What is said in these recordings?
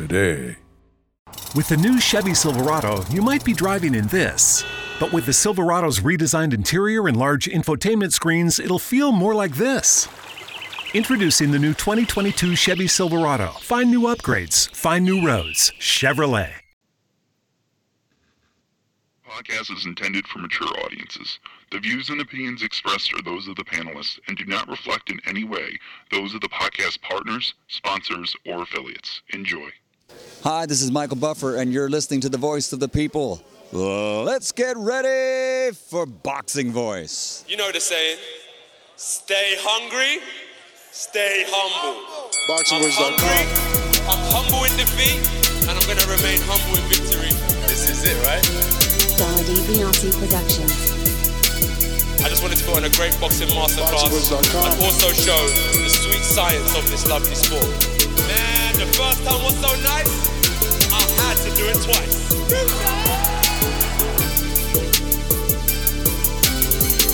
today. With the new Chevy Silverado, you might be driving in this. But with the Silverado's redesigned interior and large infotainment screens, it'll feel more like this. Introducing the new 2022 Chevy Silverado. Find new upgrades, find new roads. Chevrolet. Podcast is intended for mature audiences. The views and opinions expressed are those of the panelists and do not reflect in any way those of the podcast partners, sponsors, or affiliates. Enjoy. Hi, this is Michael Buffer, and you're listening to the voice of the people. Let's get ready for Boxing Voice. You know the saying stay hungry, stay humble. Boxing I'm hungry, I'm humble in defeat, and I'm going to remain humble in victory. This is it, right? Dara DiBiase Productions. I just wanted to put on a great boxing masterclass and also show the sweet science of this lovely sport. Man, the first time was so nice, To do it twice.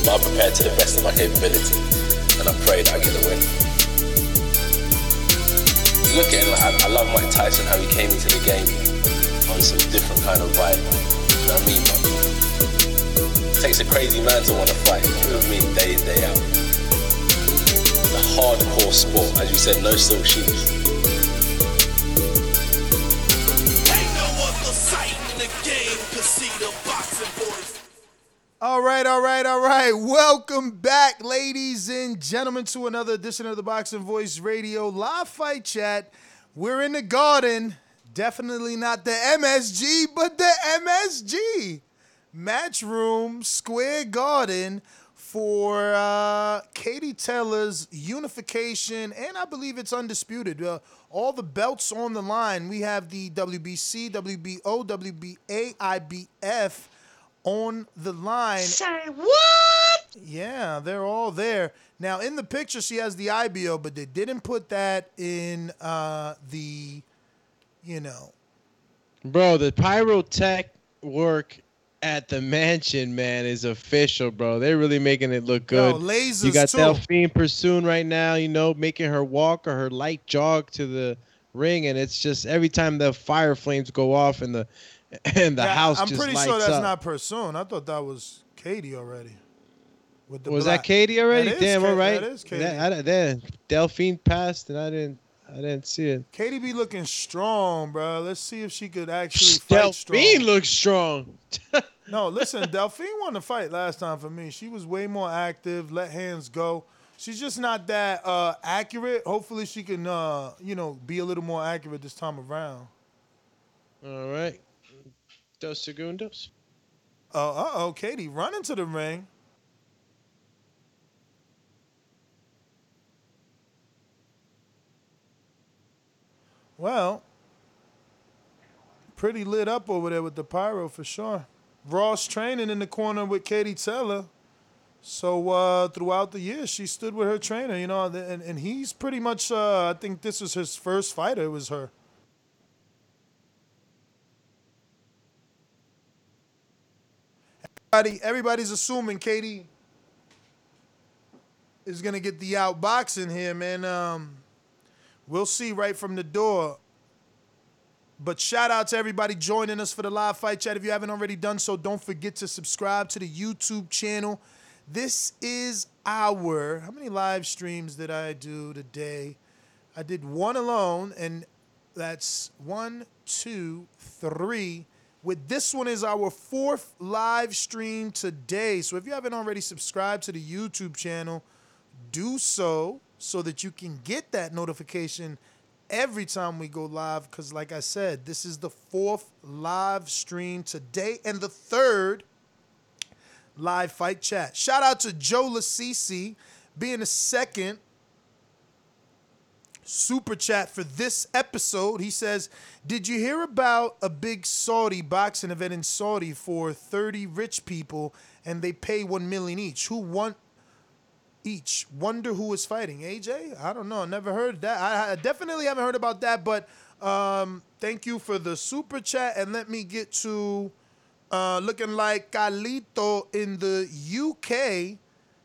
I'm prepared to the best of my capability, and I pray that I get the win. Look at like, I, love Mike Tyson, how he came into the game on some different kind of vibe. You know what I mean? It takes a crazy man to want to fight, you know what I mean, day in, day out. It's a hardcore sport, as you said, no silk shoes. All right, all right, all right. Welcome back, ladies and gentlemen, to another edition of the Boxing Voice Radio Live Fight Chat. We're in the garden. Definitely not the MSG, but the MSG. Match Room Square Garden for uh, Katie Taylor's unification, and I believe it's undisputed. Uh, all the belts on the line. We have the WBC, WBO, WBA, IBF on the line. Say what? Yeah, they're all there. Now in the picture she has the IBO, but they didn't put that in uh the you know. Bro, the pyrotech work at the mansion, man, is official, bro. They're really making it look Yo, good. lasers you got too. Delphine Persoon right now, you know, making her walk or her light jog to the ring, and it's just every time the fire flames go off and the and the Yeah, house I'm pretty sure that's up. not Persoon. I thought that was Katie already. With the Was black- that Katie already? That Damn, Ka- all right. That is Katie. That- I, that- Delphine passed, and I didn't, I didn't see it. Katie be looking strong, bro. Let's see if she could actually fight Delphine strong. looks strong. No, listen, Delphine won the fight last time for me. She was way more active, let hands go. She's just not that uh, accurate. Hopefully, she can, uh, you know, be a little more accurate this time around. All right. Dos segundos. Uh uh oh, Katie, run into the ring. Well, pretty lit up over there with the pyro for sure. Ross training in the corner with Katie Taylor. So uh, throughout the year, she stood with her trainer, you know, and, and he's pretty much. Uh, I think this was his first fighter. It was her. Everybody, everybody's assuming Katie is gonna get the outboxing here, man. Um, we'll see right from the door. But shout out to everybody joining us for the live fight chat. If you haven't already done so, don't forget to subscribe to the YouTube channel. This is our how many live streams did I do today? I did one alone, and that's one, two, three. With this one is our fourth live stream today. So if you haven't already subscribed to the YouTube channel, do so so that you can get that notification every time we go live. Because, like I said, this is the fourth live stream today and the third live fight chat. Shout out to Joe Lasisi being the second super chat for this episode. He says, "Did you hear about a big Saudi boxing event in Saudi for 30 rich people and they pay 1 million each? Who won each? Wonder who is fighting? AJ? I don't know. I never heard that. I, I definitely haven't heard about that, but um, thank you for the super chat and let me get to uh, looking like Calito in the UK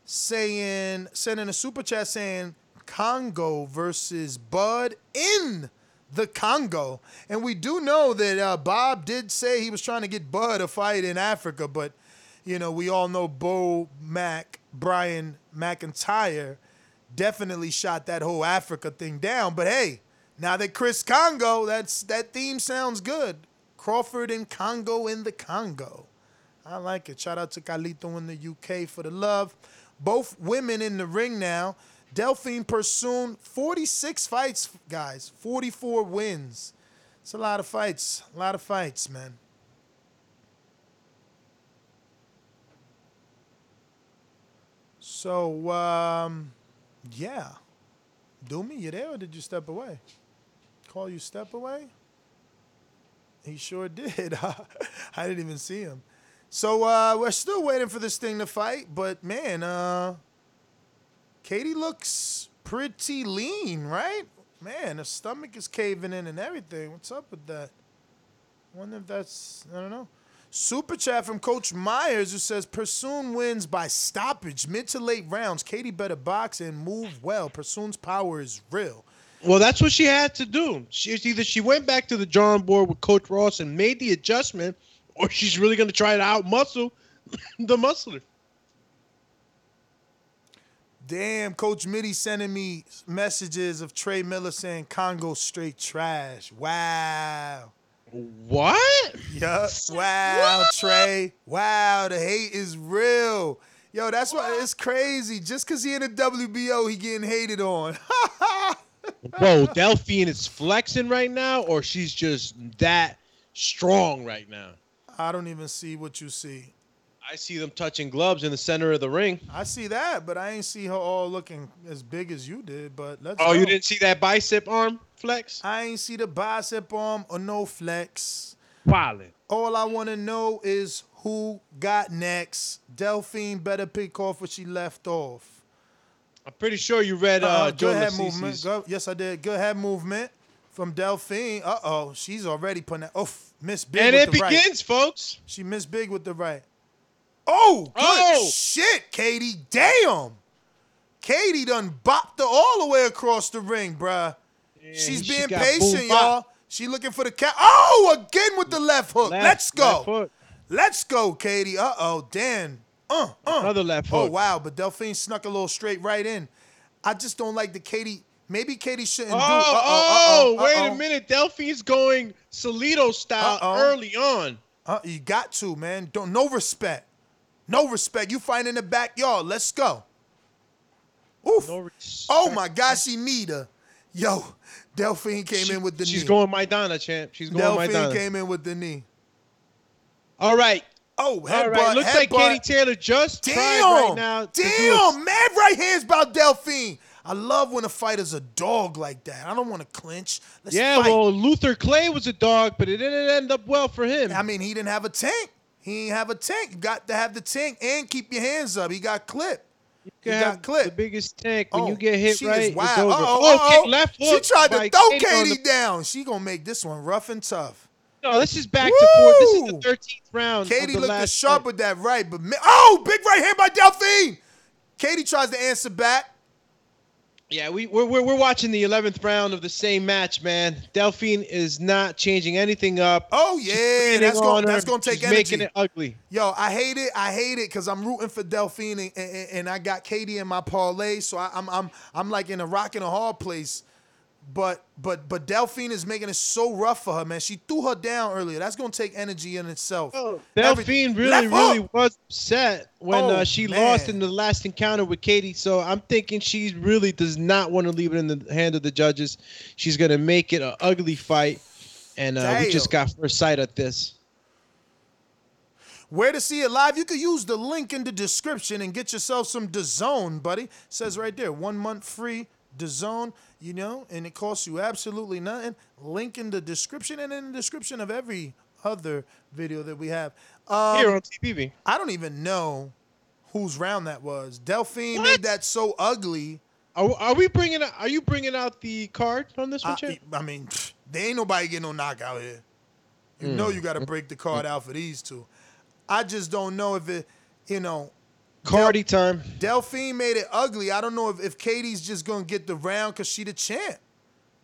saying sending a super chat saying Kongo versus Bud in the Congo. And we do know that uh, Bob did say he was trying to get Bud a fight in Africa, but you know, we all know Bo Mac, Brian McIntyre definitely shot that whole Africa thing down. But hey, now that Chris Kongo, that's that theme sounds good. Crawford and Kongo in the Congo. I like it. Shout out to Calito in the UK for the love. Both women in the ring now. Delphine Persoon, 46 fights, guys. 44 wins. It's a lot of fights. A lot of fights, man. So, um, yeah. Doomy, you there or did you step away? Call you step away? He sure did. I didn't even see him. So uh, we're still waiting for this thing to fight, but man, uh, Katie looks pretty lean, right? Man, her stomach is caving in and everything. What's up with that? Wonder if that's I don't know. Super chat from Coach Myers who says Persoon wins by stoppage, mid to late rounds. Katie better box and move well. Persoon's power is real. Well, that's what she had to do. She either she went back to the drawing board with Coach Ross and made the adjustment, or she's really going to try to out muscle the muscler. Damn, Coach Mitty sending me messages of Trey Miller saying Kongo straight trash. Wow. What? Yup. Wow, what? Trey. Wow, the hate is real. Yo, that's why it's crazy. Just because he in the WBO, he getting hated on. Whoa, Delphine is flexing right now, or she's just that strong right now? I don't even see what you see. I see them touching gloves in the center of the ring. I see that, but I ain't see her all looking as big as you did. But let's. Oh, go. you didn't see that bicep arm flex? I ain't see the bicep arm or no flex. Violent. All I want to know is who got next. Delphine better pick off where she left off. I'm pretty sure you read uh, uh Joe good head movement. Go, yes, I did. Good head movement from Delphine. Uh oh, she's already putting that. Oh, miss big. And with it the begins, right. folks. She missed big with the right. Oh, good oh. shit, Katie. Damn. Katie done bopped her all the way across the ring, bruh. Yeah, She's she being patient, y'all. She looking for the cat. Oh, again with the left hook. Left- Let's go. Let's go, Katie. Uh oh, Dan. Uh, uh. Another left hook. Oh wow, but Delphine snuck a little straight right in. I just don't like the Katie. Maybe Katie shouldn't Oh, do. oh, Uh-oh, uh-oh, wait uh-oh. a minute. Delphine's going Solito style Uh-oh. early on. Uh, you got to, man. Don't no respect. No respect. You find in the backyard. Let's go. Oof. No oh my gosh, she need her. Yo, Delphine came in with the She's knee. She's going Maidana, champ. She's going Delphine Maidana. came in with the knee. All right. Oh, All headbutt, right. Looks like. Katie Taylor just Damn, tried right now. damn, mad right hands about Delphine. I love when a fighter's a dog like that. I don't want to clinch. Let's yeah, fight. well, Luther Clay was a dog, but it didn't end up well for him. I mean, he didn't have a tank. He didn't have a tank. You got to have the tank and keep your hands up. He got clipped. you he got clipped. the biggest tank when Oh, you get hit she right. is It's over. Uh-oh, oh, uh-oh. kick left She tried to throw Katie Katie the- down. She gonna make this one rough and tough. No, this is back to four. This is the 13th round. Katie of the looked as sharp with that right, but mi- oh, big right hand by Delphine. Katie tries to answer back. Yeah, we, we're, we're, we're watching the 11th round of the same match, man. Delphine is not changing anything up. Oh yeah, that's gonna that's gonna take She's energy. making it ugly. Yo, I hate it. I hate it because I'm rooting for Delphine and, and, and I got Katie in my parlay, so I, I'm I'm I'm like in a rock and a hard place. But but but Delphine is making it so rough for her, man. She threw her down earlier. That's gonna take energy in itself. Every- Delphine really, really hook! was upset when Oh, uh, she man. lost in the last encounter with Katie. So I'm thinking she really does not want to leave it in the hand of the judges. She's gonna make it an ugly fight, and uh, we just got first sight at this. Where to see it live? You could use the link in the description and get yourself some DAZN, buddy. says right there, one month free DAZN, you know, and it costs you absolutely nothing. Link in the description and in the description of every other video that we have. Um, Here on TBV. I don't even know whose round that was. Delphine What? made that so ugly. Are, are we bringing? Are you bringing out the card on this one, I, Chip? I mean, there ain't nobody getting no knockout here. You Mm. know you got to break the card out for these two. I just don't know if it, you know, Cardi time. Delphine made it ugly. I don't know if, if Katie's just gonna get the round because she the champ.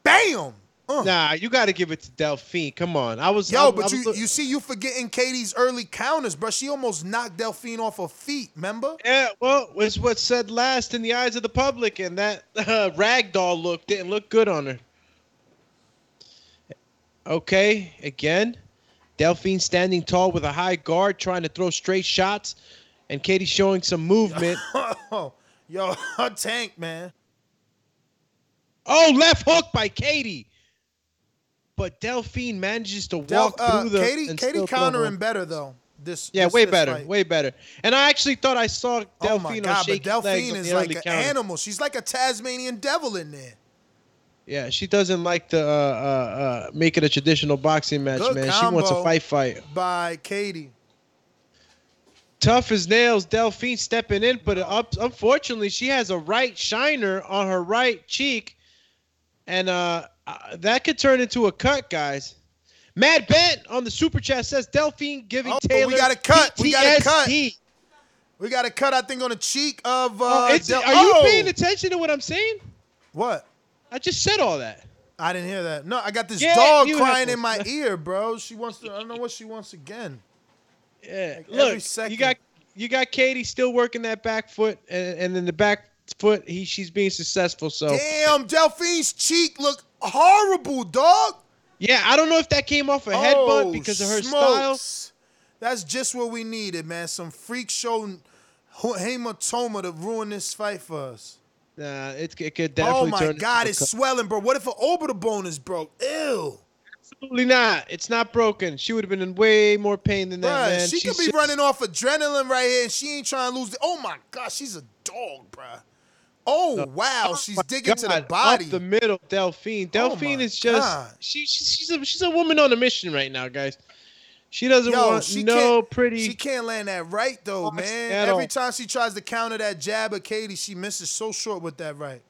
Bam! Uh. Nah, you got to give it to Delphine. Come on, I was. Yo, I but was you look- you see you forgetting Katie's early counters, bro. She almost knocked Delphine off her feet. Remember? Yeah, well, it's what said last in the eyes of the public, and that uh, ragdoll look didn't look good on her. Okay, again, Delphine standing tall with a high guard, trying to throw straight shots, and Katie showing some movement. Oh, yo, her tank, man. oh, left hook by Katie. But Delphine manages to Del, walk uh, through the. Katie, and Katie countering better though. This Yeah, this- way this better, fight. way better. And I actually thought I saw Delphine Oh my god, but Delphine is like an counter. animal. She's like a Tasmanian devil in there. Yeah, she doesn't like to uh, uh, uh, make it a traditional boxing match, Good man. She wants a fight fight. By Katie. Tough as nails, Delphine stepping in, but up, unfortunately, she has a right shiner on her right cheek, and uh, uh, that could turn into a cut, guys. Mad Bent on the super chat says Delphine giving Oh, Taylor we got a cut. We got a cut. We got a cut, I think, on the cheek of. Uh, Oh, Del- are you Oh! paying attention to what I'm saying? What? I just said all that. I didn't hear that. No, I got this Yeah, dog crying in my ear, bro. She wants to. I don't know what she wants again. Yeah, Like, look, you got you got Katie still working that back foot, and, and then the back foot, he she's being successful. So Damn, Delphine's cheek look horrible, dog. yeah, I don't know if that came off a headbutt oh, because of her style. Oh. That's just what we needed, man. Some freak show hematoma to ruin this fight for us. Nah, it, it could oh definitely. Oh my. God, it's swelling, bro. What if an orbital bone is broke? Ew. Absolutely not. It's not broken. She would have been in way more pain than that, Bruh, man. she could be just- running off adrenaline right here, and she ain't trying to lose. The, oh my gosh, she's a dog, bruh. Oh wow, oh, she's digging to the body. Up the middle, Delphine. Oh, Delphine my is just God. she, she she's a she's a woman on a mission right now, guys. She doesn't Yo, want she no pretty. She can't land that right though, man. Every all. time she tries to counter that jab of Katie, she misses so short with that right.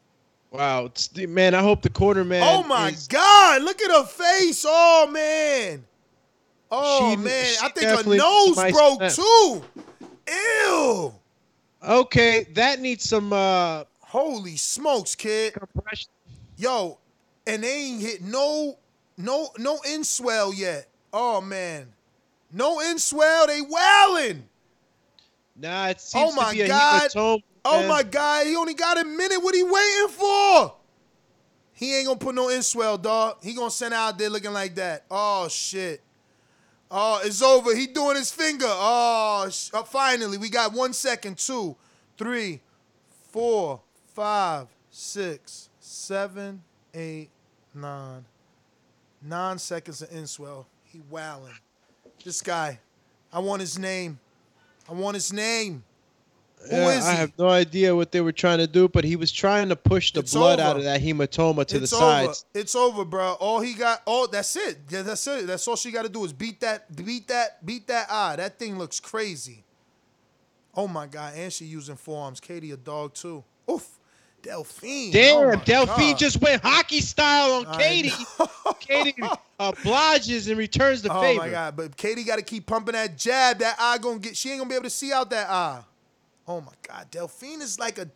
Wow, man! I hope the quarter man. oh my is- God, look at her face. Oh man. Oh She- man, she I think her nose broke snap. too. Ew. Okay, that needs some uh Holy smokes, kid. compression. Yo, and they ain't hit no no no in swell yet. Oh man. No in swell, they wailing. Nah, it seems Oh my to be a God. hematoma. Oh my God, he only got a minute. What he waiting for? He ain't gonna put no in swell, dog. He gonna send out there looking like that. Oh shit. Oh, it's over. He doing his finger. Oh, sh- uh, finally, we got one second. Two, three, four, five, six, seven, eight, nine. Nine seconds of inswell. He wowing. This guy. I want his name. I want his name. Who Yeah, is I he? have no idea what they were trying to do, but he was trying to push the It's blood out of that hematoma to it's the over. sides. It's over, bro. All he got. Oh, that's it. Yeah, that's it. That's all she got to do is beat that, beat that, beat that eye. That thing looks crazy. Oh my god, and she using forearms. Katie a dog too. Oof, Delphine. Damn, oh Delphine God. just went hockey style on I Katie. Katie obliges and returns the Oh favor. Oh my god, but Katie got to keep pumping that jab. That eye gonna get. She ain't gonna be able to see out that eye. Oh my god, Delphine is like a.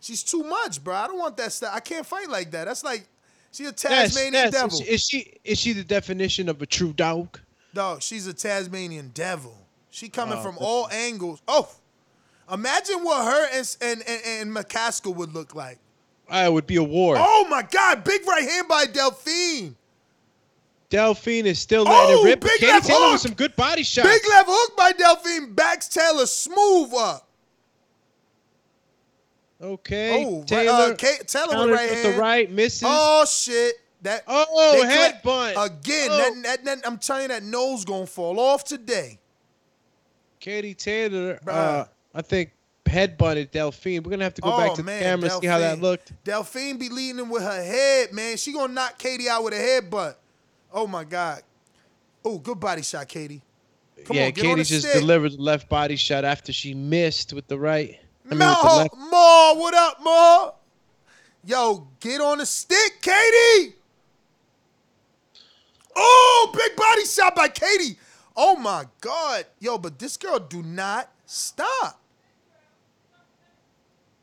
She's too much, bro. I don't want that stuff. I can't fight like that. That's like. She's a Tasmanian devil. Is, she, is she is she the definition of a true dog? Dog, she's a Tasmanian devil. She coming Oh, from all angles. Oh, imagine what her and and and, and McCaskill would look like. Uh, it would be a war. Oh my God! Big right hand by Delphine. Delphine is still letting Oh, it rip. big Katie left Taylor hook. with some good body shots. Big left hook by Delphine. Backs Taylor smooth up. Okay. Oh, Taylor. uh, Taylor with right with hand. the right misses. Oh shit! That Oh, they cla- headbutt. again. Oh. That, that, that- I'm telling you, that nose gonna fall off today. Katie Taylor. Uh, I think headbutted Delphine. We're gonna have to go back Oh, to man, the camera and see how that looked. Delphine be leading him with her head, man. She gonna knock Katie out with a headbutt. Oh my God. Oh, good body shot, Katie. Come yeah, on, get Katie just stick. delivered the left body shot after she missed with the right. I mean, No, with the left. more. What up, Ma? Yo, get on the stick, Katie. Oh, big body shot by Katie. Oh my God. Yo, but this girl do not stop.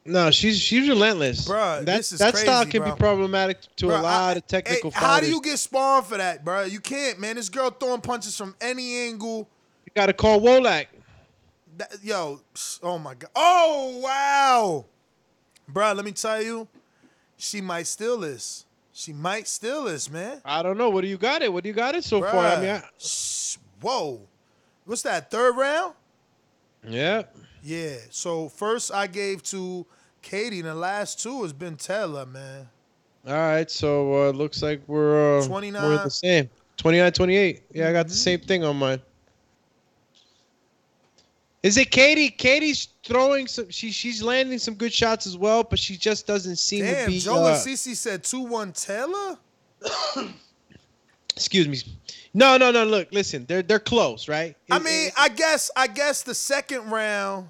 No, she's she's relentless. Bruh, that, that style can bro. be problematic to Bruh, a lot I- of technical How do you get spawned for that, bro? You can't, man. This girl throwing punches from any angle. You got to call Wolak. That- yo, oh my god. Oh wow, bro. Let me tell you, she might steal this. She might steal this, man. I don't know. What do you got it? What do you got it so far? I mean, I, whoa. What's that? Third round? yeah. Yeah. So first I gave to Katie, and the last two has been Taylor, man. All right. So uh, looks like we're uh, 29. We're the same. 29, 28. Yeah, I got Mm-hmm. the same thing on mine. Is it Katie? Katie's throwing some. She she's landing some good shots as well, but she just doesn't seem Damn, to be. Damn, Joe uh, and Cece said two one Taylor. excuse me. No, no, no. Look, listen. They're they're close, right? I mean, it- I guess I guess the second round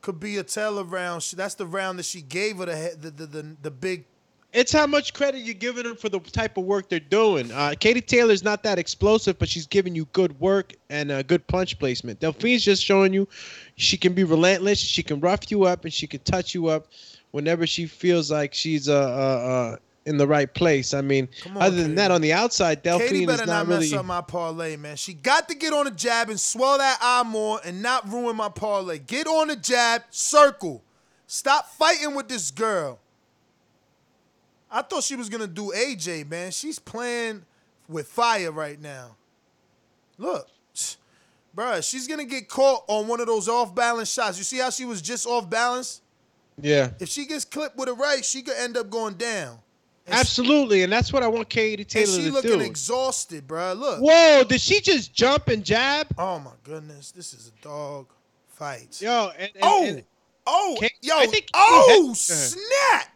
could be a Taylor round. She- That's the round that she gave her the the the, the, the big. It's how much credit you're giving them for the type of work they're doing. Uh, Katie Taylor's not that explosive, but she's giving you good work and uh, good punch placement. Delphine's just showing you she can be relentless, she can rough you up, and she can touch you up whenever she feels like she's uh, uh, uh, in the right place. I mean, on, other than Katie. that, on the outside, Katie Delphine better is not, not mess really. up my parlay, man. She got to get on a jab and swell that eye more and not ruin my parlay. Get on a jab, circle. Stop fighting with this girl. I thought she was gonna do AJ, man. She's playing with fire right now. Look, bruh, she's gonna get caught on one of those off balance shots. You see how she was just off balance? Yeah, If she gets clipped with a right, she could end up going down. And she- absolutely, and that's what I want Katie And Taylor she looking exhausted, bruh. Look. Whoa! Did she just jump and jab? Oh my goodness, this is a dog fight. Yo, and, and, oh, and- oh, Katie- yo, oh, snap!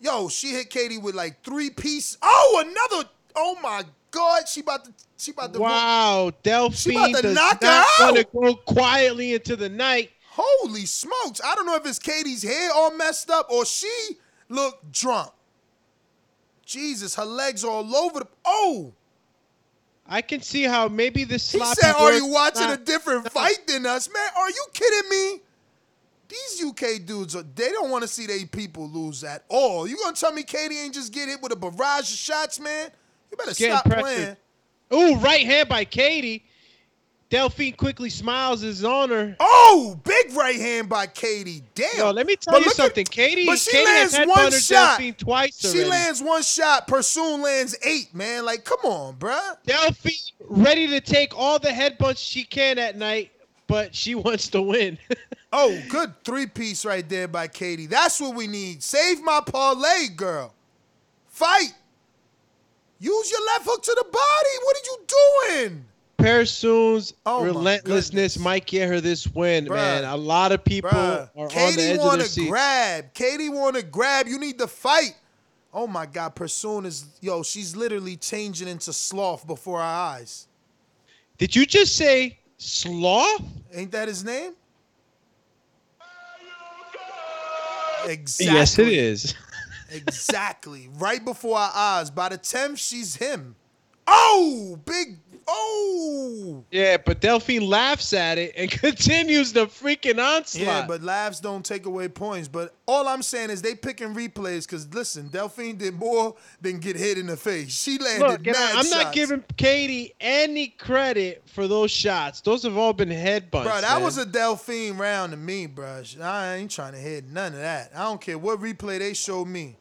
Yo, she hit Katie with like three pieces. Oh, another. Oh my God, she about to. She about to. Wow, Delphine she about to knock her not out. go quietly into the night. Holy smokes! I don't know if it's Katie's hair all messed up or she looked drunk. Jesus, her legs are all over the. Oh, I can see how maybe this he said, "Are you watching Nah, a different fight than us, man? Are you kidding me?" These UK dudes, are, they don't want to see their people lose at all. You gonna tell me Katie ain't just get hit with a barrage of shots, man? You better Getting stop pressured. playing. Ooh, right hand by Katie. Delphine quickly smiles is on her. Oh, big right hand by Katie. Damn. Yo, let me tell But you look at- something. Katie, but she Katie has lands one shot. Delphine twice She already. lands one shot. Persoon lands eight, man. Like, come on, bruh. Delphine ready to take all the headbutts she can at night, but she wants to win. Oh, good three piece right there by Katie. That's what we need. Save my parlay, girl. Fight. Use your left hook to the body. What are you doing? Persoon's Oh, relentlessness might get her this win, Bruh. man. A lot of people Bruh, are on the Katie edge of want their seat. grab. Katie want to grab. You need to fight. Oh my God, Persoon is yo. She's literally changing into sloth before our eyes. Did you just say sloth? Ain't that his name? Exactly. Yes, it is. Exactly. right before our eyes. By the 10th, she's him. Oh, big. Oh. Yeah, but Delphine laughs at it and continues the freaking onslaught. Yeah, but laughs don't take away points. But all I'm saying is they picking replays because listen, Delphine did more than get hit in the face. She landed Look, I- I'm not giving Katie any credit for those shots. Those have all been headbutts. Bro, that man. was a Delphine round to me, bro. I ain't trying to hit none of that. I don't care what replay they show me.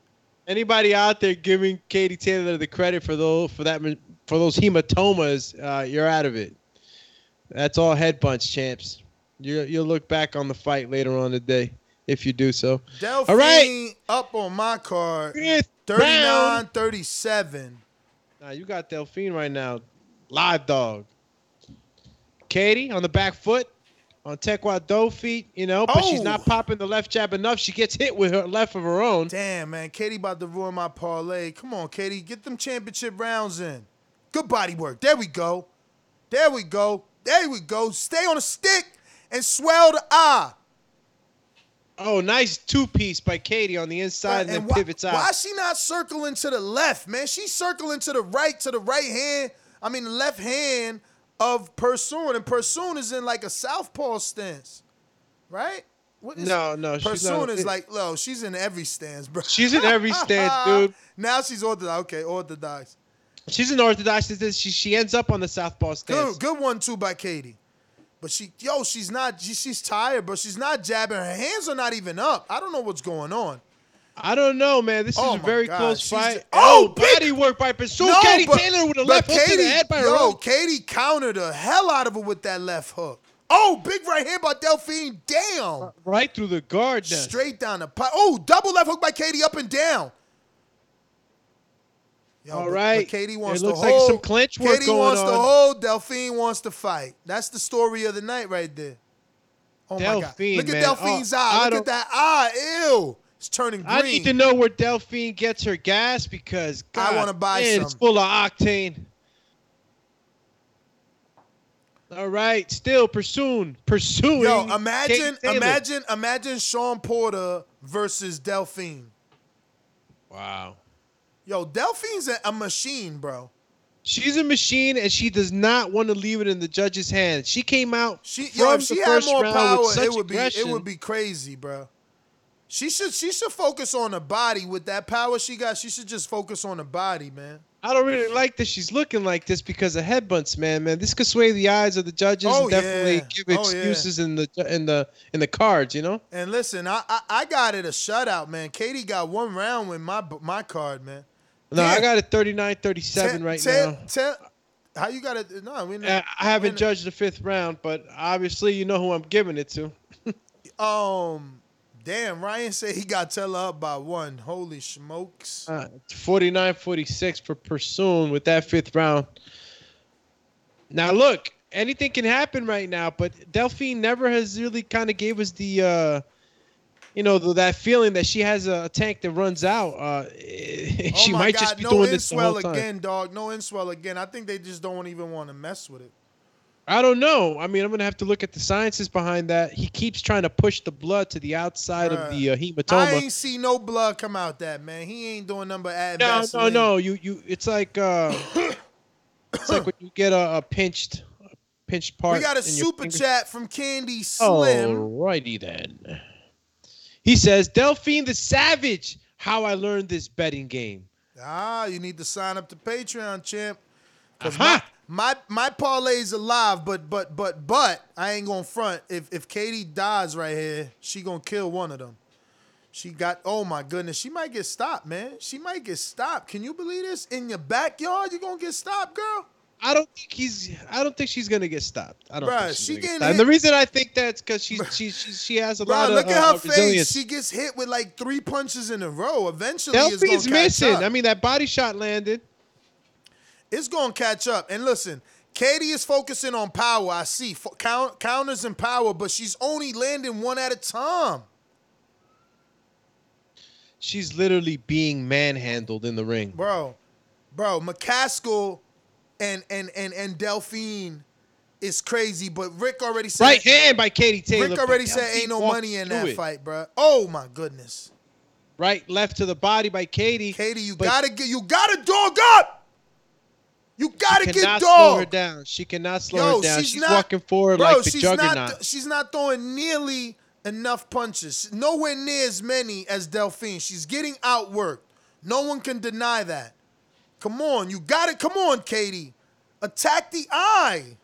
Anybody out there giving Katie Taylor the credit for those for that for those hematomas, uh, you're out of it. That's all headbutts, champs. You you'll look back on the fight later on today if you do so. Delphine All right. up on my card, Fifth 39 37. Now you got Delphine right now, live dog. Katie on the back foot. on Taekwondo feet, you know, but she's oh. not Oh. popping the left jab enough. She gets hit with her left of her own. Damn, man. Katie about to ruin my parlay. Come on, Katie. Get them championship rounds in. Good body work. There we go. There we go. There we go. Stay on a stick and swell the eye. Oh, nice two piece by Katie on the inside and, then why, pivots out. why is she not circling to the left, man? She's circling to the right, to the right hand. I mean, the left hand of Persoon, and Persoon is in like a southpaw stance, right? What No, no, she's Persoon not- is like, no, she's in every stance, bro. She's in every stance, dude. Now she's orthodox. Okay, orthodox. She's an orthodox. She she ends up on the southpaw stance. Good, good one too by Katie. But she, yo, she's not. She, she's tired, but she's not jabbing. Her hands are not even up. I don't know what's going on. I don't know, man. This Oh is a very God, close she's fight. oh, oh, big- body work by Persoon. No, Katie but- Taylor with a left hook to the Katie- head by her yo. Katie countered the hell out of her with that left hook. Oh, big right hand by Delphine. Damn. Right through the guard net. Straight down the pipe. Oh, double left hook by Katie up and down. Yo, All but- right. But Katie wants It looks to like hold. some clinch work Katie going wants to hold. Delphine wants to fight. That's the story of the night right there. Oh my God! Delphine, Look at man. Delphine's Oh, eye. I Look at that eye. Ew. It's turning green. I need to know where Delphine gets her gas because I wanna buy man, It's full of octane. All right, still pursuing, pursuing. Yo, imagine, imagine, imagine Shawn Porter versus Delphine. Wow. Yo, Delphine's a, a machine, bro. She's a machine, and she does not want to leave it in the judge's hands. She came out She, from yo, if the she had more round power, with such it would be, it would be crazy, bro. She should, she should focus on the body with that power she got. She should just focus on the body, man. I don't really like that she's looking like this because of headbutts, man. Man, this could sway the eyes of the judges Oh, and definitely yeah. give Oh, yeah. excuses in the in the in the cards. You know. And listen, I, I, I got it a shutout, man. Katie got one round with my, my card, man. No, I got it 39-37 right Tell- now. tell- how you got it? No, we. Uh, I haven't judged the fifth round, but obviously you know who I'm giving it to. Um, damn, Ryan said he got Tella up by one. Holy smokes! Uh, 49-46 for Persoon with that fifth round. Now look, anything can happen right now, but Delphine never has really kind of gave us the, uh, you know, the, that feeling that she has a, tank that runs out. Uh, she oh might God, just be no doing this the whole inswell time. again, dog. No inswell again. I think they just don't even want to mess with it. I don't know. I mean, I'm gonna have to look at the sciences behind that. He keeps trying to push the blood to the outside of the uh, I hematoma. ain't see no blood come out that man. He ain't doing number add No, no, Vaseline. no. no. You, you. It's like, uh, it's like when you get a, a pinched, a pinched part. We got a super chat from Candy Slim. Alrighty then. He says, Delphine the Savage. How I learned this betting game. Ah, you need to sign up to Patreon, champ. Cause Uh-huh. my, my my parlay's alive, but but but but I ain't gonna front. If if Katie dies right here, she gonna kill one of them. She got oh my goodness, she might get stopped, man. She might get stopped. Can you believe this? In your backyard, you gonna get stopped, girl? I don't think he's. I don't think she's gonna get stopped. I don't Bruh, think she's she gonna get stopped. And the reason I think that's because she's she's she, she has a Bro, lot look of at uh, her face. resilience. She gets hit with like three punches in a row. Eventually, gonna missing. I mean, that body shot landed. it's gonna catch up. And listen, Katie is focusing on power. I see Fo- count, counters and power, but she's only landing one at a time. She's literally being manhandled in the ring. Bro, bro, McCaskill and and and and Delphine is crazy, but Rick already said Right hand by Katie Taylor. Rick already said Delphine ain't no money in that it. fight, bro. Oh my goodness. Right, left to the body by Katie. Katie, you gotta get you gotta dog up. You gotta get cannot slow her down. She cannot slow Yo, her down. she's She's, not- walking forward Bro, like the she's juggernaut. not she's not throwing nearly enough punches. Nowhere near as many as Delphine. She's getting outworked. No one can deny that. Come on, you got it. Come on, Katie. Attack the eye.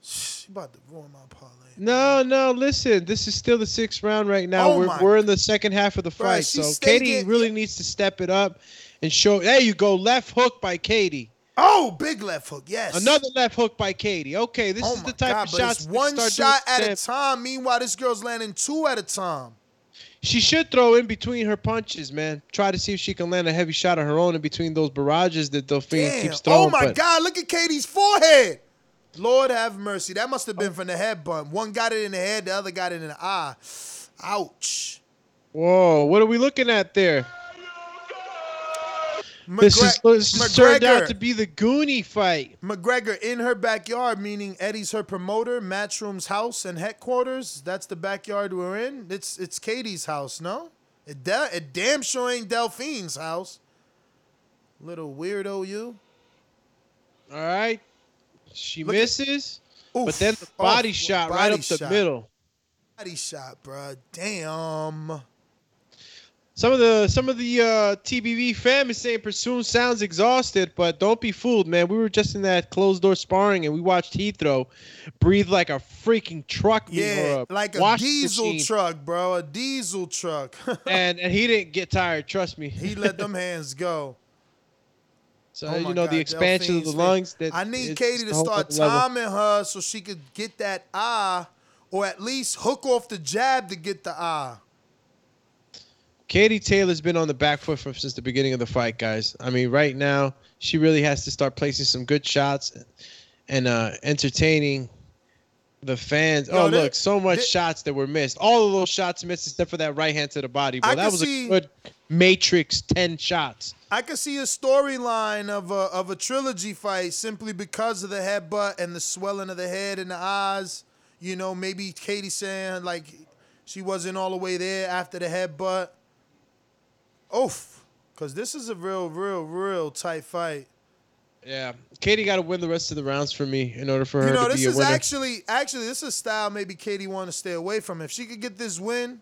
She about to ruin my parlay. No, no, listen. This is still the sixth round right now. Oh we're, we're in the second half of the fight. so Katie get- really needs to step it up and show. There you go. Left hook by Katie. Oh, big left hook. Yes. Another left hook by Katie. Okay, this Oh is the type God, of shots one shot at a time. Meanwhile, this girl's landing two at a time. She should throw in between her punches, man. Try to see if she can land a heavy shot of her own in between those barrages that Delphine Damn. keeps throwing. Oh my but God! Look at Katie's forehead. Lord have mercy. That must have been from the head bump. One got it in the head, the other got it in the eye. Ouch. Whoa, what are we looking at there? This is this has turned out to be the Goonie fight. McGregor in her backyard, meaning Eddie's her promoter, Matchroom's house and headquarters. That's the backyard we're in. It's it's Katie's house, no? It, da- it damn sure ain't Delphine's house. Little weirdo, you. All right. She Look at- misses, but then the body shot right body up the middle. Body shot, bruh. Damn. Some of the some of the uh, TBV fam is saying Persoon sounds exhausted, but don't be fooled, man. We were just in that closed door sparring and we watched Heathrow breathe like a freaking truck Yeah, a like a diesel machine. truck, bro. A diesel truck. and and he didn't get tired. Trust me. he let them hands go. So Oh you know the expansion of the lungs. That I need Katie to start other level. timing her so she could get that eye, or at least hook off the jab to get the eye. Katie Taylor's been on the back foot from since the beginning of the fight, guys. I mean, right now she really has to start placing some good shots and uh, entertaining the fans. Yo, oh, thi- look, so much thi- shots that were missed. All of those shots missed except for that right hand to the body. I that was see- a good Matrix ten shots. I could see a storyline of a of a trilogy fight simply because of the headbutt and the swelling of the head and the eyes. You know, maybe Katie saying like she wasn't all the way there after the headbutt. Oof, because this is a real, real, real tight fight. Yeah, Katie got to win the rest of the rounds for me in order for her You know, to this be a is winner. actually actually this is a style maybe Katie want to stay away from. If she could get this win,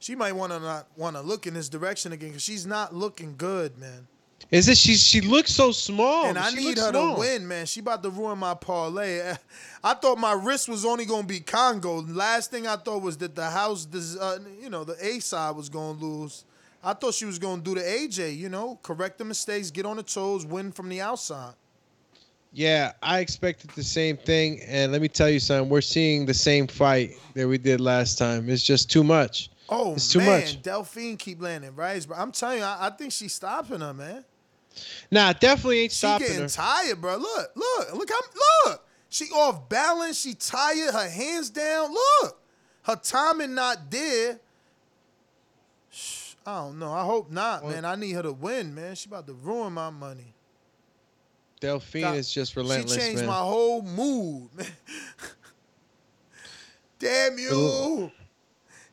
she might want to not want to look in this direction again because she's not looking good, man. Is it she? She looks so small, and I She need her small. to win, man. She about to ruin my parlay. I thought my wrist was only gonna be Kongo. Last thing I thought was that the house, uh, you know, the A side was gonna lose. I thought she was gonna do the AJ, you know, correct the mistakes, get on the toes, win from the outside. Yeah, I expected the same thing, and let me tell you something. We're seeing the same fight that we did last time. It's just too much. Oh It's too man, much. Delphine keep landing right, but I'm telling you, I, I think she's stopping her, man. Nah, definitely ain't stopping her. She stopping getting her. tired, bro. Look, look, look how look. She off balance. She tired. Her hands down. Look, her timing not there. I don't know. I hope not, man. I need her to win, man. She about to ruin my money. Delphine Got- is just relentless, she changed man. my whole mood, man. Damn you.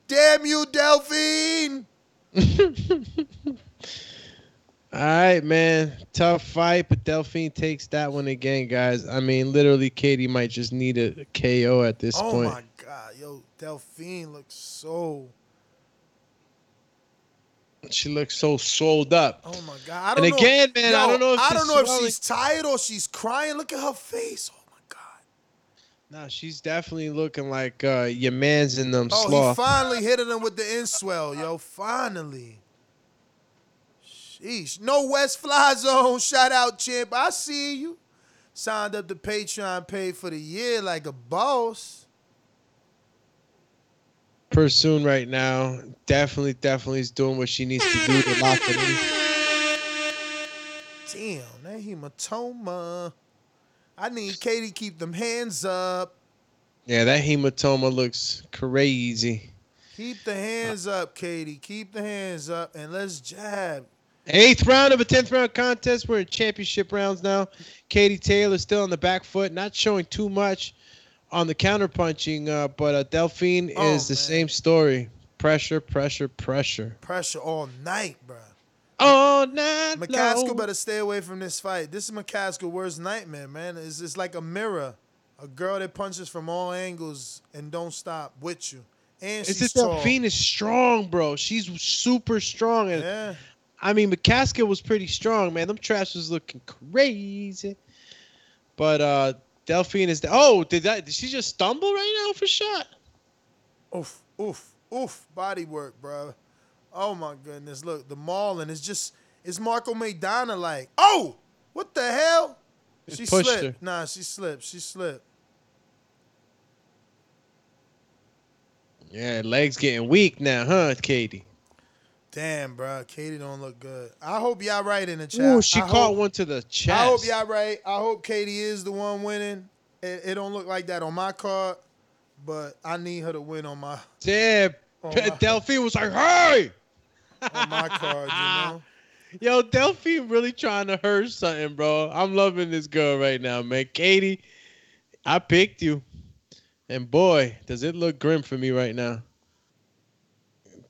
Damn you, Delphine. All right, man. Tough fight, but Delphine takes that one again, guys. I mean, literally, Katie might just need a KO at this oh point. Oh my God, yo, Delphine looks so. She looks so sold up. Oh my God! I don't And know. again, man, I don't know if I don't know if swelling- she's tired or she's crying. Look at her face. Oh my God! No, she's definitely looking like uh, your man's in them Oh, sloth. he finally hit him with the inswell, yo. Finally. Sheesh. No West Fly Zone. Shout out, champ. I see you. Signed up to Patreon, paid for the year like a boss. Persoon right now definitely, definitely is doing what she needs to do to lock it in. Damn, that hematoma. I need Katie to keep them hands up. Yeah, that hematoma looks crazy. Keep the hands up, Katie. Keep the hands up and let's jab. Eighth round of a tenth round contest. We're in championship rounds now. Katie Taylor still on the back foot, not showing too much on the counter punching, uh, but uh, Delphine Oh, is the man. same story. Pressure, pressure, pressure. Pressure all night, bruh. All night McCaskill long. better stay away from this fight. This is McCaskill worst nightmare, man. It's, it's like a mirror. A girl that punches from all angles and don't stop with you. And It's she's just tall. Delphine is strong, bro. She's super strong. And Yeah. I mean, McCaskill was pretty strong, man. Them traps was looking crazy. But uh Delphine is. oh, did that? Did she just stumble right now for shot? Oof, oof, oof. Body work, bro. Oh my goodness. Look, the mauling is just it's Marco Maidana like. Oh! What the hell? It She pushed slipped. her. Nah, she slipped. She slipped. Yeah, legs getting weak now, huh, Katie? Damn, bro. Katie don't look good. I hope y'all right in the chat. Ooh, she I caught hope, one to the chest. I hope y'all right. I hope Katie is the one winning. It, it don't look like that on my card, but I need her to win on my Damn. on my, Delphine was like, hey! on my card, you know. Yo, Delphine really trying to hurt something, bro. I'm loving this girl right now, man. Katie, I picked you. And boy, does it look grim for me right now.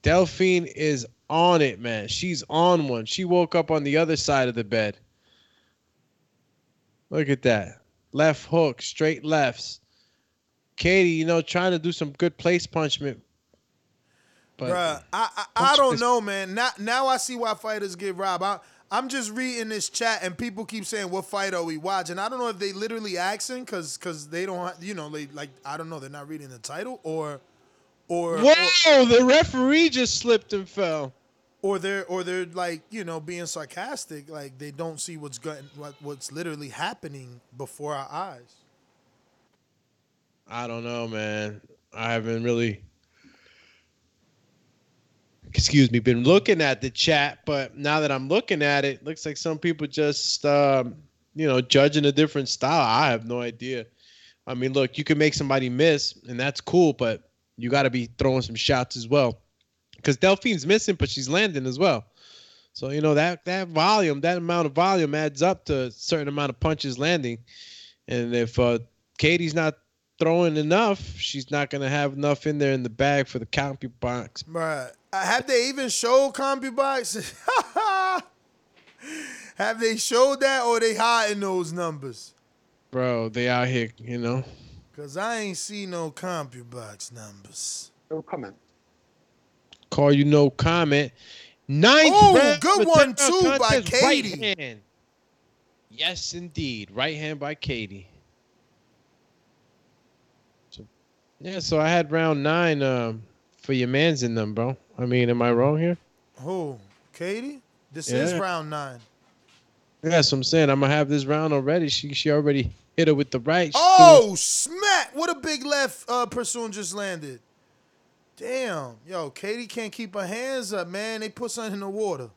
Delphine is on it, man. She's on one. She woke up on the other side of the bed. Look at that. Left hook, straight lefts. Katie, you know, trying to do some good place punishment. But Bruh, I I, I don't know, man. Now now I see why fighters get robbed. I, I'm just reading this chat and people keep saying, "What fight are we watching?" I don't know if they literally asking because because they don't, you know, they like I don't know, they're not reading the title or or Whoa, the referee just slipped and fell. Or they're or they're like you know being sarcastic, like they don't see what's going what what's literally happening before our eyes. I don't know, man. I haven't really excuse me, been looking at the chat, but now that I'm looking at it, looks like some people just um, you know, judging a different style. I have no idea. I mean, look, you can make somebody miss, and that's cool, but you got to be throwing some shots as well. Because Delfine's missing, but she's landing as well. So you know that that volume, that amount of volume adds up to a certain amount of punches landing. And if uh, Katie's not throwing enough, she's not gonna have enough in there in the bag for the county box. Bruh, uh, have they even showed CompuBox? have they showed that or they hiding those numbers? Bro, they out here, you know. Cause I ain't see no CompuBox numbers. No comment. Call you no comment. Ninth Oh, round good one, too, by contest, right Katie. hand. Yes, indeed. Right hand by Katie. So, yeah, so I had round nine um, for your man's in them, bro. I mean, am I wrong here? Who? Katie? This is round nine. Yeah, that's what I'm saying. I'm gonna have this round already. She she already hit her with the right. Oh, smack! What a big left uh, Persoon just landed. Damn. Yo, Katie can't keep her hands up, man. They put something in the water.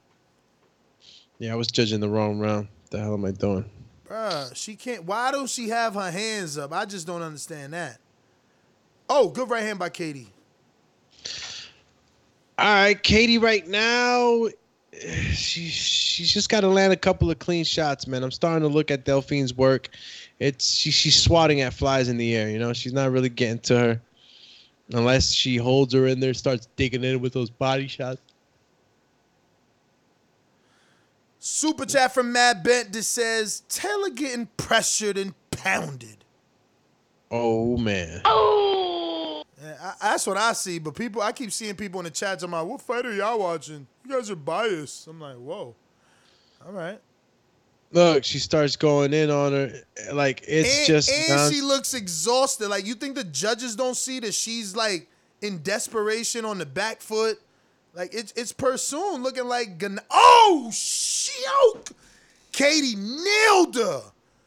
yeah, I was judging the wrong round. the hell am I doing? Bruh, she can't. Why don't she have her hands up? I just don't understand that. Oh, good right hand by Katie. All right, Katie. Right now, she she's just got to land a couple of clean shots, man. I'm starting to look at Delfine's work. It's she, she's swatting at flies in the air. You know, she's not really getting to her unless she holds her in there, starts digging in with those body shots. Super chat from Matt Bent that says Taylor getting pressured and pounded. Oh man. Yeah, I, that's what I see. But people, I keep seeing people in the I'm like, what fight are y'all watching? You guys are biased. I'm like, whoa. All right. Look, she starts going in on her. Like it's and, just and non- she looks exhausted. Like you think the judges don't see that she's like in desperation on the back foot. Like it's it's Persoon looking like Gan- oh shoot, Katie nailed her.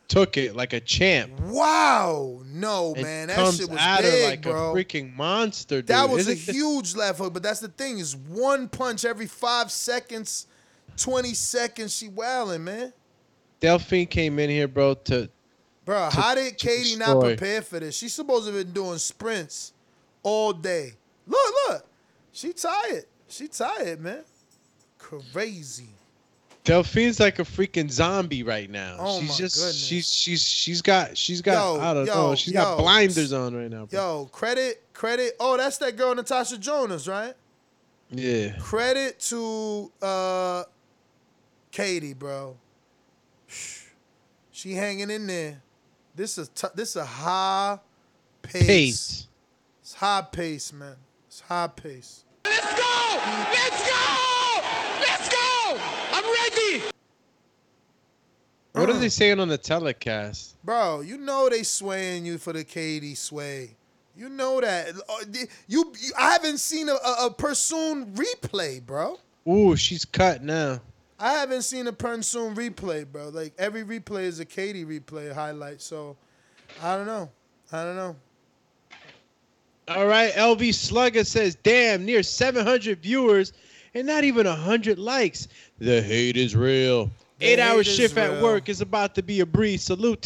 took it like a champ. Wow, no man, that shit was big, like bro. a freaking monster. Dude. that was a Isn't- huge left hook, but that's the thing is one punch every five seconds, twenty seconds. She wailing, man. Delfine came in here, bro, to Bro, to- how did Katie not prepare for this? She's supposed to have been doing sprints all day. Look, look. She tired. She tired, man. Crazy. Delfine's like a freaking zombie right now. Oh, she's my just goodness. she's she's she's got she's got Yo, I don't yo, know. She's got blinders on right now. Bro. Yo, credit, credit. Oh, that's that girl Natasha Jonas, right? Yeah. Credit to uh Katie, bro. She hanging in there. This is t- this a high pace. Pace. It's high pace, man. It's high pace. Let's go! Let's go! Let's go! I'm ready! What are they saying on the telecast? Bro, you know they swaying you for the Katie sway. You know that. Uh, You, you I haven't seen a, a, a Persoon replay, bro. Ooh, she's cut now. I haven't seen a Persoon replay, bro. Like every replay is a Katie replay highlight. So I don't know. I don't know. All right, LV Slugger says, "Damn, near 700 viewers and not even a hundred likes. The hate is real. The Eight hour hate is shift at work is about to be a breeze. Salute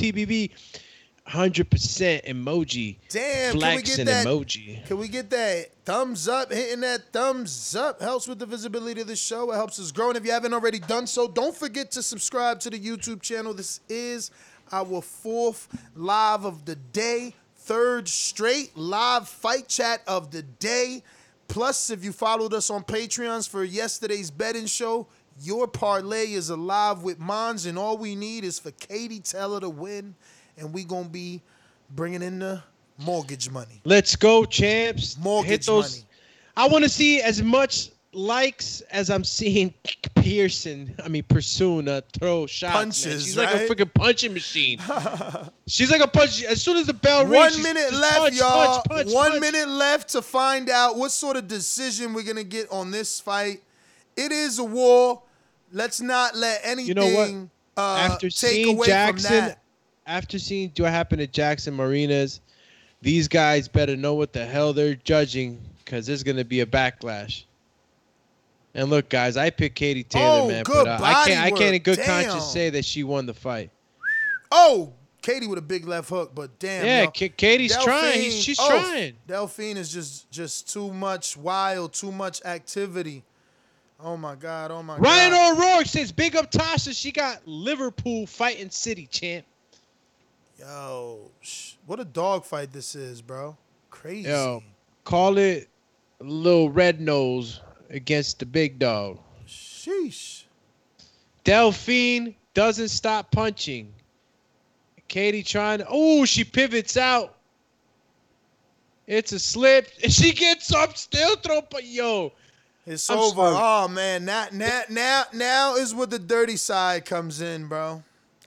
TBV. 100% emoji. Damn, can we Flexing get that? emoji. Can we get that thumbs up? Hitting that thumbs up helps with the visibility of the show. It helps us grow. And if you haven't already done so, don't forget to subscribe to the YouTube channel. This is our fourth live of the day, third straight live fight chat of the day. Plus, if you followed us on Patreons for yesterday's betting show, your parlay is alive with Mons, and all we need is for Katie Taylor to win, and we gonna be bringing in the mortgage money. Let's go, champs. Mortgage Hit those. money. I want to see as much likes as I'm seeing Persoon. I mean, Persuna throw shots. man. Punches, She's like a freaking punching machine. she's like a punch. As soon as the bell rings, One she's minute left, punch, y'all. punch, punch, One minute left to find out what sort of decision we're gonna get on this fight. It is a war. Let's not let anything You know what? Uh, After take seeing away Jackson. After seeing what happened to Jackson Marinas, these guys better know what the hell they're judging because there's gonna be a backlash. And look, guys, I picked Katie Taylor, Oh, man, good but uh, I can't, I can't in good Damn. conscience say that she won the fight. Oh, Katie with a big left hook, but damn. Yeah. K- Katie's trying. He's- she's oh, trying. Delfine is just just too much wild, too much activity. Oh my god! Oh my Ryan god! O'Rourke says, "Big up Tasha. She got Liverpool fighting City champ." Yo, sh- what a dog fight this is, bro. Crazy. Yo, call it little red nose against the big dog. Sheesh. Delfine doesn't stop punching. Katie trying to. Oh, she pivots out. It's a slip. And she gets up, still throw. But yo, It's I'm over. sorry. Oh man, now now now now is where the dirty side comes in, bro.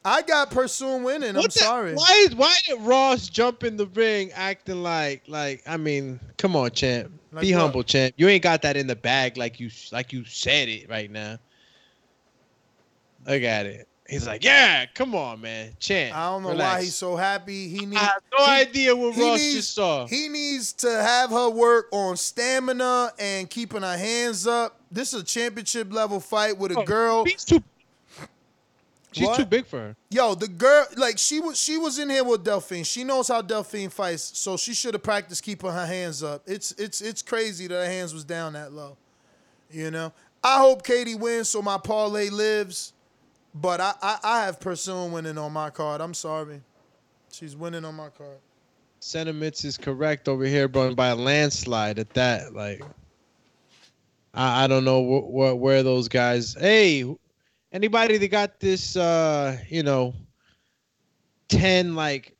I got Persoon winning. I'm the- sorry. Why? Why did Ross jump in the ring acting like like? I mean, come on, champ. Like Be what? humble, champ. You ain't got that in the bag like you like you said it right now. Look at it. He's like, yeah, come on, man, champ. I don't know why he's so happy. He needs. I have no he- idea what Ross needs- just saw. He needs to have her work on stamina and keeping her hands up. This is a championship level fight with a Oh, girl. She's What? too big for her. Yo, the girl, like she was, she was in here with Delfine. She knows how Delfine fights, so she should have practiced keeping her hands up. It's, it's, it's crazy that her hands was down that low. You know, I hope Katie wins so my parlay lives, but I, I, I have Persoon winning on my card. I'm sorry, she's winning on my card. Sentiments is correct over here, but by a landslide at that. Like, I, I don't know what what where those guys. Hey, anybody that got this, uh, you know, ten like,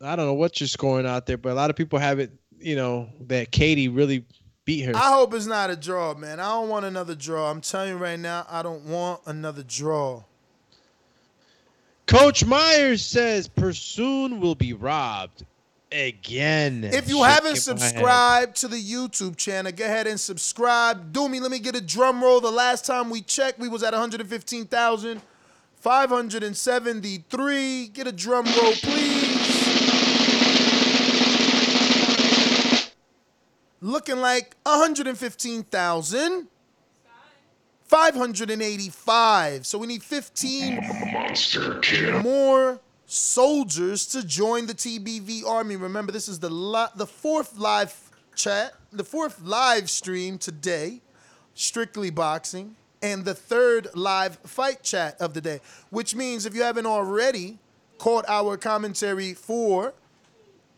I don't know what you're scoring out there, but a lot of people have it. You know that Katie really beat her. I hope it's not a draw, man. I don't want another draw. I'm telling you right now, I don't want another draw. Coach Myers says Persoon will be robbed again. If you Shaking haven't subscribed to the YouTube channel, go ahead and subscribe. Do me, let me get a drum roll. The last time we checked, we was at 115,573. Get a drum roll, please. Looking like 115,585. So we need 15 more soldiers to join the TBV army. Remember, this is the li- the fourth live chat, the fourth live stream today, strictly boxing, and the third live fight chat of the day. Which means if you haven't already caught our commentary for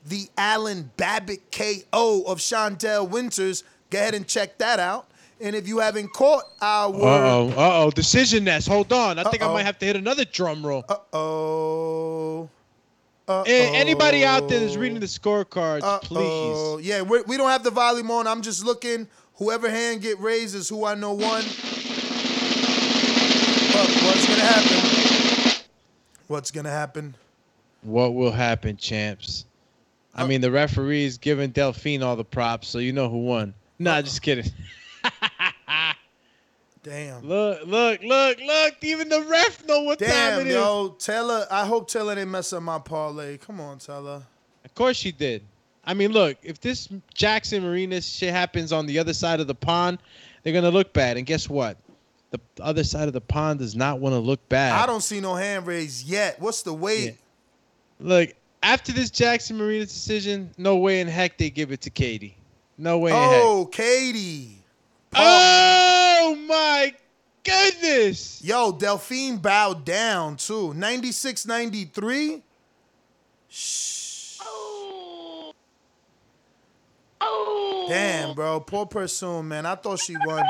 the Alen Babić KO of Shawndell Winters, go ahead and check that out. And if you haven't caught our Uh oh, uh oh, decision nest. Hold on, I think I Uh-oh. might have to hit another drum roll. Uh oh. Uh Eh, Anybody out there that's reading the scorecards, please. Oh, yeah, we're, we don't have the volume on. I'm just looking. Whoever hand get raised is who I know won. But what's gonna happen? What's gonna happen? What will happen, champs? Uh, I mean, the referee's giving Delfine all the props, so you know who won. Nah, just kidding. Damn. Look, look, look, look. Even the ref know what time Damn, it is. yo, Taylor. I hope Taylor didn't mess up my parlay. Come on, Taylor. Of course she did. I mean, look, if this Jackson Marinas shit happens on the other side of the pond, they're gonna look bad. And guess what? The other side of the pond does not want to look bad. I don't see no hand raised yet. What's the weight? Look, after this Jackson Marina decision, no way in heck they give it to Katie. No way in heck. Oh, Katie. Oh my goodness. Yo, Delfine bowed down too. 96 93. Shh. Damn, bro. Poor Persoon, man. I thought she won.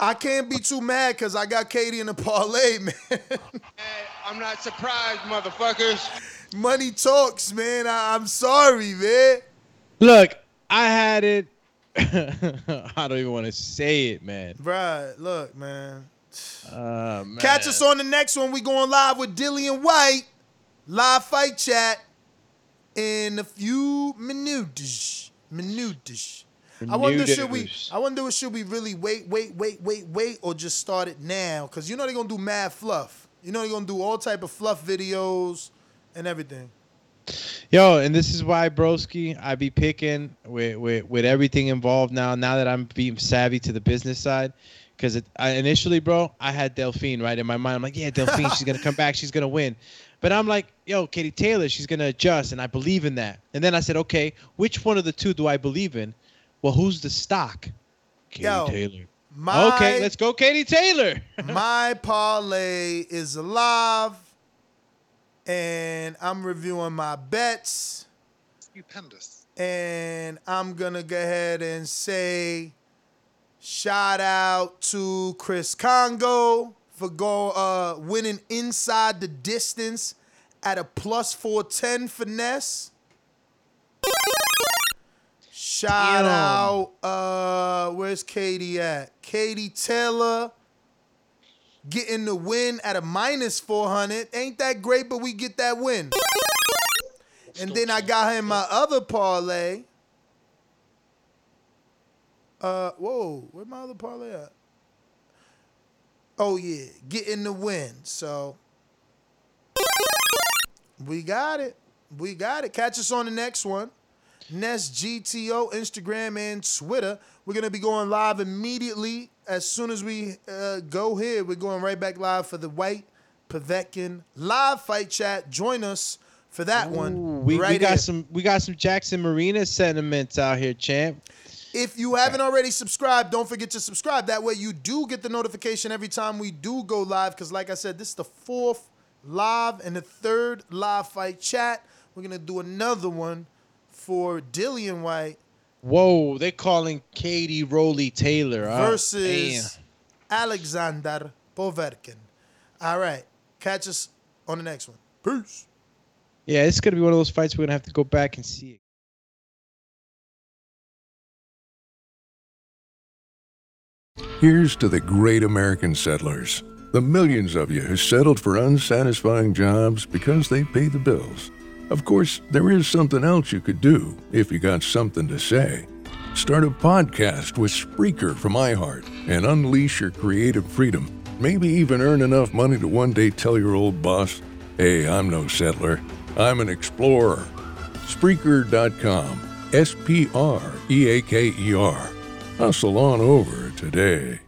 I can't be too mad because I got Katie in the parlay, man. I'm not surprised, motherfuckers. Money talks, man. I, I'm sorry, man. Look, I had it. I don't even want to say it, man. Right, look, man. Uh, man. Catch us on the next one. We going live with Dillian Whyte. Live fight chat in a few minutes. Minutes. I wonder should we I wonder should we really wait, wait, wait, wait, wait, or just start it now? Cause you know they're gonna do mad fluff. You know they're gonna do all type of fluff videos and everything. Yo, and this is why, broski, I be picking with, with with everything involved now. Now that I'm being savvy to the business side, because initially, bro, I had Delfine right in my mind. I'm like, yeah, Delfine, she's gonna come back, she's gonna win. But I'm like, yo, Katie Taylor, she's gonna adjust, and I believe in that. And then I said, okay, which one of the two do I believe in? Well, who's the stock? Katie Yo, Taylor. My, okay, let's go, Katie Taylor. my parlay is alive, and I'm reviewing my bets. Stupendous. And I'm gonna go ahead and say shout out to Chris Kongo for go uh winning inside the distance at a plus 410 finesse. Shout Damn. out uh where's Katie at? Katie Taylor getting the win at a minus 400. Ain't that great, but we get that win. And then I got in my other parlay. Uh, whoa, where my other parlay at? Oh yeah, getting the win. So we got it. We got it. Catch us on the next one. Nest GTO, Instagram and Twitter. We're gonna be going live immediately as soon as we uh, go here. We're going right back live for the Whyte Povetkin live fight chat. Join us for that one. we, right we got here. some we got some Jackson Marina sentiments out here, champ. If you haven't already subscribed, don't forget to subscribe. That way you do get the notification every time we do go live. Because like I said, this is the fourth live and the third live fight chat. We're gonna do another one for Dillian Whyte Whoa, they're calling Katie Rowley Taylor oh, versus Alexander Povetkin. All right. Catch us on the next one. Peace. damn. Yeah, it's gonna be one of those fights we're gonna have to go back and see. Here's to the great American settlers, the millions of you who settled for unsatisfying jobs because they pay the bills. Of course, there is something else you could do if you got something to say. Start a podcast with Spreaker from iHeart and unleash your creative freedom. Maybe even earn enough money to one day tell your old boss, hey, I'm no settler, I'm an explorer. Spreaker.com. S P R E A K E R. Hustle on over today.